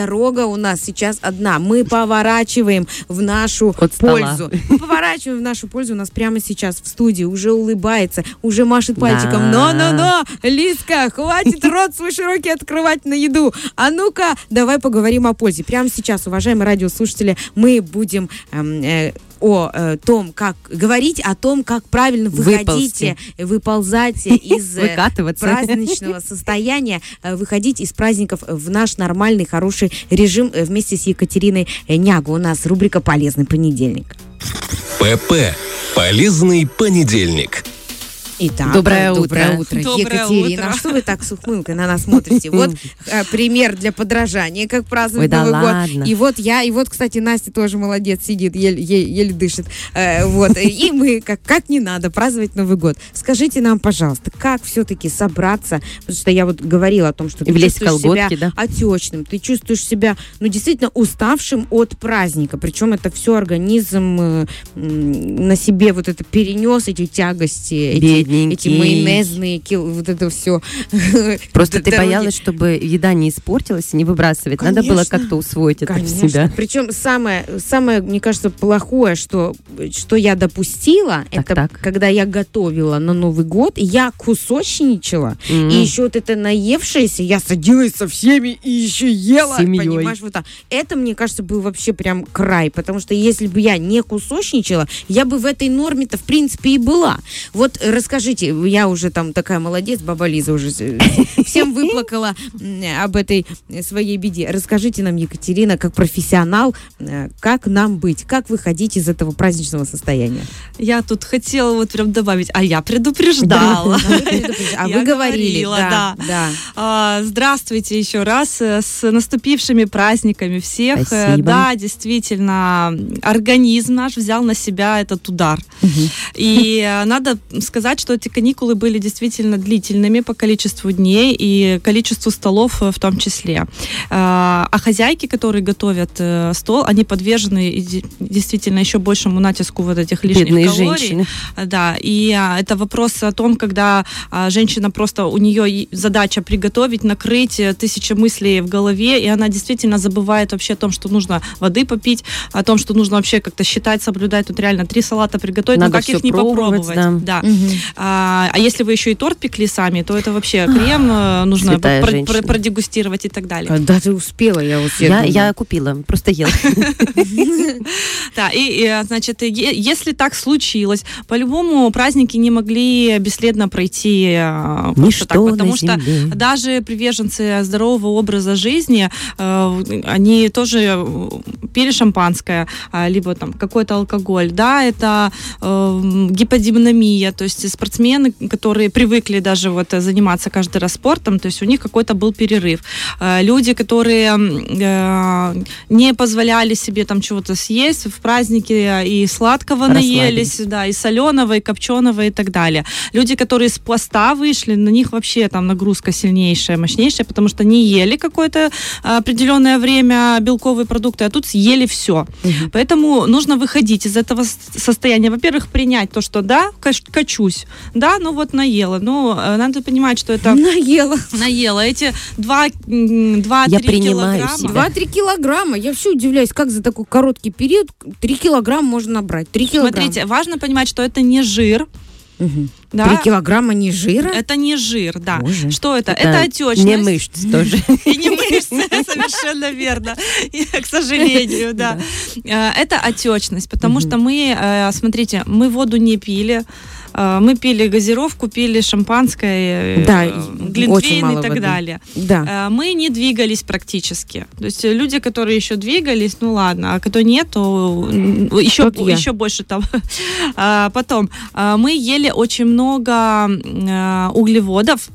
Дорога у нас сейчас одна. Мы поворачиваем в нашу От стола. пользу. Мы поворачиваем в нашу пользу. У нас прямо сейчас в студии уже улыбается, уже машет Да. пальчиком. Но-но-но, Лизка, хватит рот свой широкий открывать на еду. А ну-ка, давай поговорим о пользе. Прямо сейчас, уважаемые радиослушатели, мы будем эм, э, о э, том, как говорить о том, как правильно выходите, выползать из э, праздничного состояния, э, выходить из праздников в наш нормальный, хороший режим э, вместе с Екатериной Нягу. У нас рубрика «Полезный понедельник». ПП. Полезный понедельник. Итак, Доброе доброе утро. утро. Доброе Екатерина, утро. что вы так с ухмылкой на нас смотрите? Вот э, пример для подражания, как празднуют Ой, да Новый год. ладно. И вот я, и вот, кстати, Настя тоже молодец, сидит, еле, еле- еле дышит. Э, вот, и мы, как, как не надо праздновать Новый год. Скажите нам, пожалуйста, как все-таки собраться, потому что я вот говорила о том, что ты влезть чувствуешь колготки, себя да? отечным, ты чувствуешь себя, ну, действительно уставшим от праздника, причем это все организм э, на себе вот это перенес, эти тягости, эти. Эти майонезные, вот это все. Просто ты боялась, чтобы еда не испортилась и не выбрасывать. Надо было как-то усвоить это в себя. Причем самое, самое, мне кажется, плохое, что, что я допустила, это когда я готовила на Новый год, я кусочничала, и еще вот это наевшееся, я садилась со всеми и еще ела, понимаешь, вот так. Это, мне кажется, был вообще прям край, потому что если бы я не кусочничала, я бы в этой норме-то, в принципе, и была. Вот э, расскажите, я уже там такая молодец, баба Лиза уже всем выплакала об этой своей беде. Расскажите нам, Екатерина, как профессионал, э, как нам быть, как выходить из этого праздничного состояния? Я тут хотела вот прям добавить, а я предупреждала. А вы говорили, да. А, Здравствуйте еще раз э, с наступившими праздниками всех. Э. Да, действительно, организм наш взял на себя этот удар. И надо сказать, что эти каникулы были действительно длительными по количеству дней и количеству столов э, в том числе. А а хозяйки, которые готовят э, стол, они подвержены действительно еще большему натиску вот этих лишних Бедные калорий. женщины. А, Да, и а, это вопрос о том, когда а, женщина просто, у нее задача приготовить, накрыть э, тысячи мыслей в голове, и она действительно забывает вообще о том, что нужно воды попить, о том, что нужно вообще как-то считать, соблюдать. Тут реально три салата приготовить, Надо ну как их не пробовать, попробовать. да. Мгм. А, а если вы еще и торт пекли сами, то это вообще крем э, нужно про- про- продегустировать и так далее. Когда ты успела, я вот Я, я купила, просто ела. Да, и, значит, если так случилось, по-любому праздники не могли бесследно пройти э, просто Ничто так, потому что даже приверженцы здорового образа жизни, э, они тоже пили шампанское, а, либо там какой-то алкоголь, да, это гиподинамия, то есть спортсмены, которые привыкли даже вот э, заниматься каждый раз спортом, то есть у них какой-то был перерыв. Э, Люди, которые э, не позволяли себе там чего-то съесть в празднике и сладкого наелись, да, и соленого, и копченого и так далее. Люди, которые с поста вышли, на них вообще там нагрузка сильнейшая, мощнейшая, потому что не ели какое-то определенное время белковые продукты, а тут съели все. Поэтому нужно выходить из этого состояния. Во-первых, принять то, что да, кач- качусь, да, ну вот наела. Но э, надо понимать, что это Наела. наела. Эти 2-3 Я принимаю килограмма. себя. Два-три килограмма. Я все удивляюсь, как за такой короткий период три килограмма можно набрать. Три килограмма. Смотрите, важно понимать, что это не жир. Мгм. Да? Три килограмма не жира? Это не жир, да. Боже. Что это? Это, отечность. Не мышц тоже. И не мышцы, совершенно верно. К сожалению, да. Э, Это отечность, потому что мы, э, смотрите, мы воду не пили, мы пили газировку, пили шампанское, э, Да, глинтвейн и так воды. далее. Да. Э, Мы не двигались практически. То есть э, люди, которые еще двигались, ну ладно, а кто нет, то еще, Тот я. еще больше там. А, Потом, э, мы ели очень много э, углеводов,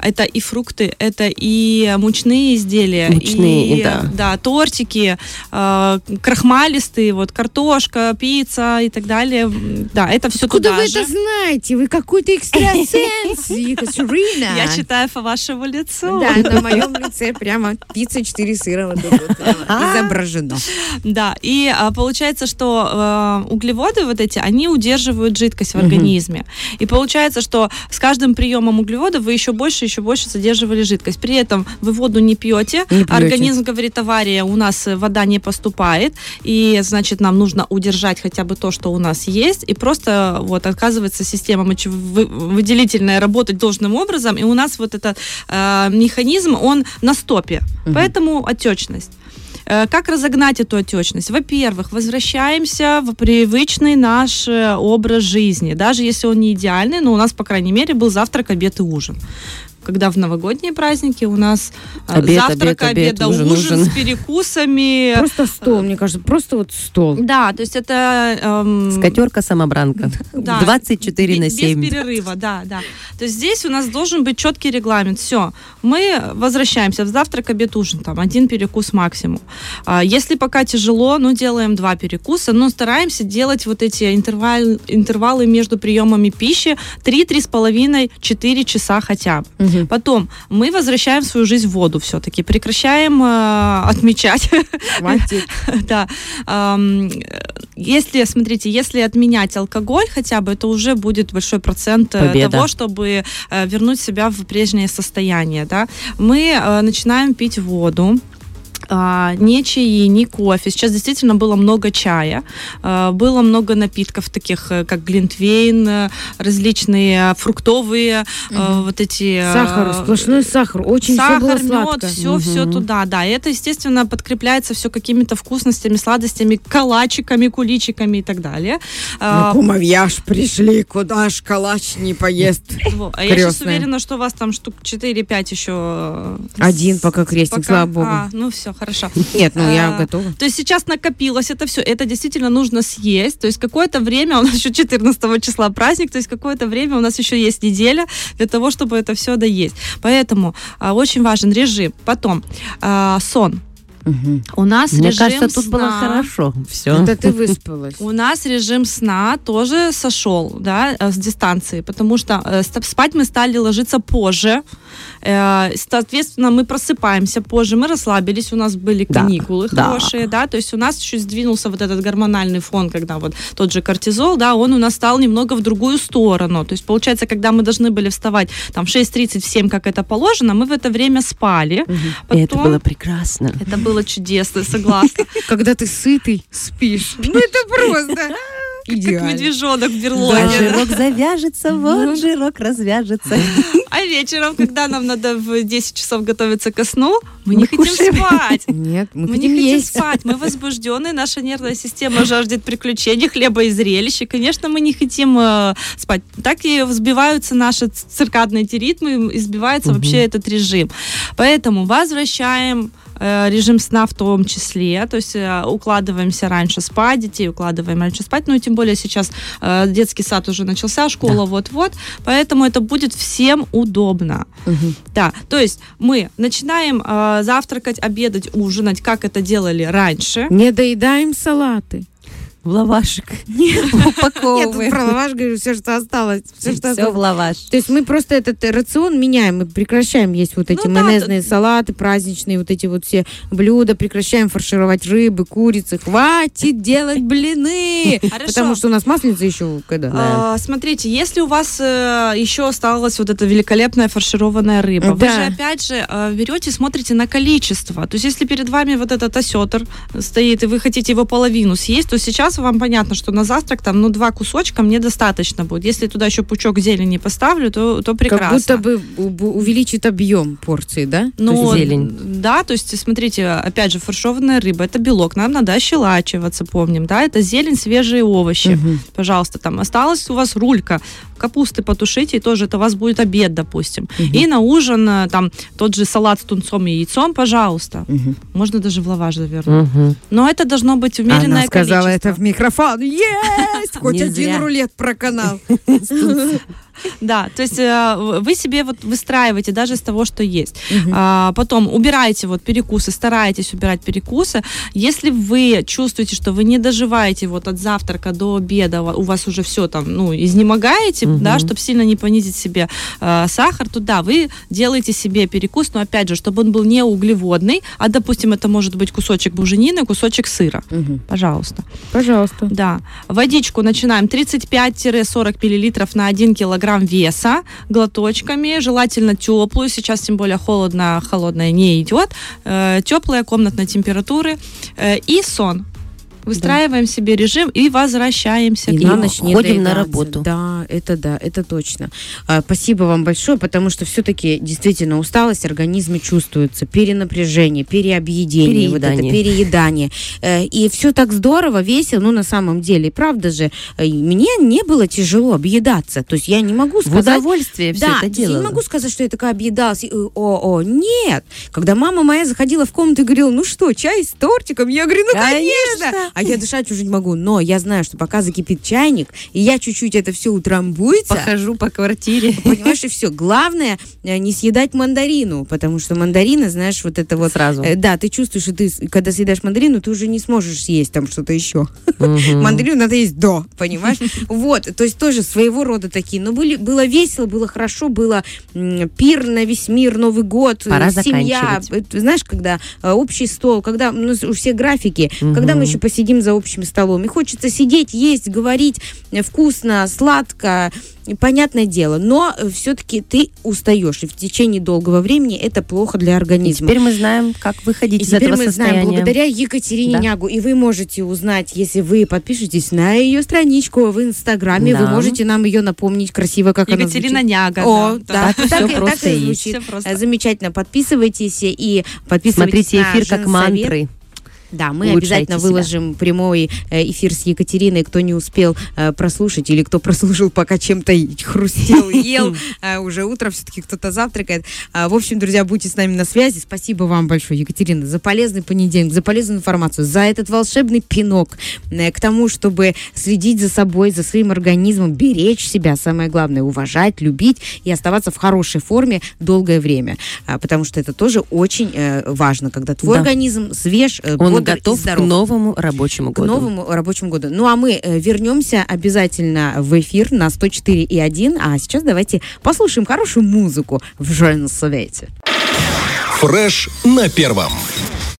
это и фрукты, это и мучные изделия, Мучные, и да. тортики, э, крахмалистые, вот картошка, пицца и так далее. Да, это все Куда туда вы же. это знаете, вы какой-то экстрасенс, Екатерина. Я читаю по вашему лицу. Да, на моем лице прямо пицца 4 сыра вот тут вот изображено. Да, и а, получается, что э, углеводы вот эти, они удерживают жидкость в организме. И получается, что с каждым приемом углеводов вы еще больше, еще больше задерживали жидкость. При этом вы воду не пьете, Не пьете. организм говорит, авария, у нас э, вода не поступает, и, значит, нам нужно удержать хотя бы то, что у нас есть, и просто вот оказывается система мочевыделительная работать должным образом, и у нас вот этот э, механизм, он на стопе, поэтому отечность. Э, Как разогнать эту отечность? Во-первых, возвращаемся в привычный наш э, образ жизни. Даже если он не идеальный, но у нас, по крайней мере, был завтрак, обед и ужин. Когда в новогодние праздники у нас э, Обед, завтрак, обед, обед, обед, ужин, ужин, ужин. с перекусами. Просто стол, мне кажется, просто вот стол. Да, то есть это... эм, Скатерка-самобранка. да, 24 бе- на 7. Без перерыва, да, да. То есть здесь у нас должен быть четкий регламент. Все, мы возвращаемся в завтрак, обед, ужин, там один перекус максимум. А, Если пока тяжело, ну делаем два перекуса, но стараемся делать вот эти интервал, интервалы между приемами пищи 3-3,5-4 часа хотя бы. Потом мы возвращаем свою жизнь в воду все-таки, прекращаем э, отмечать Хватит. да. Ам, Если, смотрите, если отменять алкоголь хотя бы, это уже будет большой процент э, Победа. того, чтобы э, вернуть себя в прежнее состояние. Да? Мы э, начинаем пить воду. А, не чаи, не кофе. Сейчас действительно было много чая, а, было много напитков таких, э, как глинтвейн, э, различные фруктовые, э, вот эти... Сахар, сплошной сахар. Очень все было Сахар, мед, сладко. все, все туда, да. И это, естественно, подкрепляется все какими-то вкусностями, сладостями, калачиками, куличиками и так далее. А, Ну, кумовья ж пришли, куда ж калач не поест. А я сейчас уверена, что у вас там штук 4-5 еще... Один пока крестник, пока- слава богу. А, ну все, хорошо. Нет, ну я А, готова. То есть сейчас накопилось это все, это действительно нужно съесть. То есть какое-то время, у нас еще 14 числа праздник, то есть какое-то время у нас еще есть неделя для того, чтобы это все доесть. Поэтому а, очень важен режим. Потом а, сон. У нас Мне режим кажется, тут было сна- хорошо. Все. Это ты выспалась. У нас режим сна тоже сошел, да, э, с дистанции, потому что э, спать мы стали ложиться позже. Э, Соответственно, мы просыпаемся позже, мы расслабились, у нас были Да, каникулы да. хорошие, да, то есть у нас еще сдвинулся вот этот гормональный фон, когда вот тот же кортизол, да, он у нас стал немного в другую сторону. То есть получается, когда мы должны были вставать там в 6.30, в 7, как это положено, мы в это время спали. И это Потом- было прекрасно. это было чудесно, согласна. Когда ты сытый, спишь. Ну это просто Как идеально. медвежонок в Вот берлоге. жирок завяжется, вот жирок развяжется. А вечером, когда нам надо в 10 часов готовиться ко сну, мы, не Мы хотим кушаем. спать. Нет, мы, Мы не хотим хотим есть. спать, мы возбуждены, наша нервная система жаждет приключений, хлеба и зрелищ. И, конечно, мы не хотим э, спать. Так и взбиваются наши циркадные эти ритмы, и сбивается вообще этот режим. Поэтому возвращаем режим сна в том числе, то есть э, укладываемся раньше спать, детей укладываем раньше спать, ну и тем более сейчас э, детский сад уже начался, школа вот-вот, поэтому это будет всем удобно. Да, то есть мы начинаем э, завтракать, обедать, ужинать, как это делали раньше. Не доедаем салаты. В лавашек. Нет, Упаковываем. про лаваш говорю, все, что осталось. Все, что Все осталось. в лаваш. То есть мы просто этот э, рацион меняем, мы прекращаем есть вот эти Ну да, майонезные салаты праздничные, вот эти вот все блюда, прекращаем фаршировать рыбы, курицы, хватит делать блины, Хорошо. потому что у нас масленица еще когда. А, смотрите, если у вас э, еще осталась вот эта великолепная фаршированная рыба, вы Да. же опять же э, берете, смотрите на количество. То есть, если перед вами вот этот осетр стоит, и вы хотите его половину съесть, то сейчас вам понятно, что на завтрак там, ну, два кусочка мне достаточно будет. Если туда еще пучок зелени поставлю, то, то прекрасно. Как будто бы увеличит объем порции, да? Ну, зелень. Да, то есть, смотрите, опять же, фаршированная рыба, это белок, нам надо ощелачиваться, помним, да, это зелень, свежие овощи, пожалуйста, там осталась у вас рулька, капусты потушите, и тоже это у вас будет обед, допустим. И на ужин э, там тот же салат с тунцом и яйцом, пожалуйста. Можно даже в лаваш завернуть. Мгм. Но это должно быть умеренное Она сказала количество. это в микрофон. Есть! Хоть один рулет про канал. Да, то есть э, вы себе вот выстраиваете даже из того, что есть. А, потом убираете вот перекусы, стараетесь убирать перекусы. Если вы чувствуете, что вы не доживаете вот от завтрака до обеда, у вас уже все там, ну, изнемогаете, да, чтобы сильно не понизить себе э, сахар, то да, вы делаете себе перекус, но опять же, чтобы он был не углеводный, а, допустим, это может быть кусочек буженины, кусочек сыра. Угу. Пожалуйста. Пожалуйста. Да. Водичку начинаем 35-40 миллилитров на 1 килограмм веса глоточками, желательно теплую, сейчас тем более холодно, холодная не идет, э, теплая комнатной температуры э, и сон выстраиваем да. себе режим и возвращаемся и к на ночь не Ходим на работу. Да, это да, это точно. А, спасибо вам большое, потому что все-таки действительно усталость организме чувствуется, перенапряжение, переобъедение, вот это переедание. Э, и все так здорово, весело, ну на самом деле, правда же, э, мне не было тяжело объедаться. То есть я не могу сказать... В удовольствие все да, это делала. я не могу сказать, что я такая объедалась. О, о, нет. Когда мама моя заходила в комнату и говорила, ну что, чай с тортиком? Я говорю, ну конечно. конечно а я дышать уже не могу. Но я знаю, что пока закипит чайник, и я чуть-чуть это все утрамбуется. Похожу по квартире. Понимаешь, и все. Главное э, не съедать мандарину, потому что мандарины, знаешь, вот это вот... Сразу. Э, да, ты чувствуешь, что ты, когда съедаешь мандарину, ты уже не сможешь съесть там что-то еще. Мандарину надо есть до, понимаешь? Вот, то есть тоже своего рода такие. Но были, было весело, было хорошо, было пир на весь мир, Новый год, Пора семья. Знаешь, когда э, общий стол, когда ну, у всех графики, когда мы еще посидим сидим за общим столом. И хочется сидеть, есть, говорить вкусно, сладко, понятное дело, но все-таки ты устаешь, и в течение долгого времени это плохо для организма. И теперь мы знаем, как выходить и из этого мы состояния. знаем, благодаря Екатерине да. Нягу, и вы можете узнать, если вы подпишетесь на ее страничку в Инстаграме, да. вы можете нам ее напомнить красиво, как Екатерина она звучит. Няга. О, да. да. Так, так, все просто так и звучит. Все просто. Замечательно. Подписывайтесь и подписывайтесь Смотрите эфир как мантры. Да, мы обязательно себя. выложим прямой э, эфир с Екатериной. Кто не успел э, прослушать или кто прослушал, пока чем-то хрустел, ел, э, уже утро, все-таки кто-то завтракает. А, в общем, друзья, будьте с нами на связи. Спасибо вам большое, Екатерина, за полезный понедельник, за полезную информацию, за этот волшебный пинок к тому, чтобы следить за собой, за своим организмом, беречь себя, самое главное, уважать, любить и оставаться в хорошей форме долгое время. А, потому что это тоже очень важно, когда твой организм свеж, Он готов к новому рабочему году. К новому рабочему году. Ну а мы э, вернемся обязательно в эфир на 104,1. А сейчас давайте послушаем хорошую музыку в Женсовете. Фреш на первом.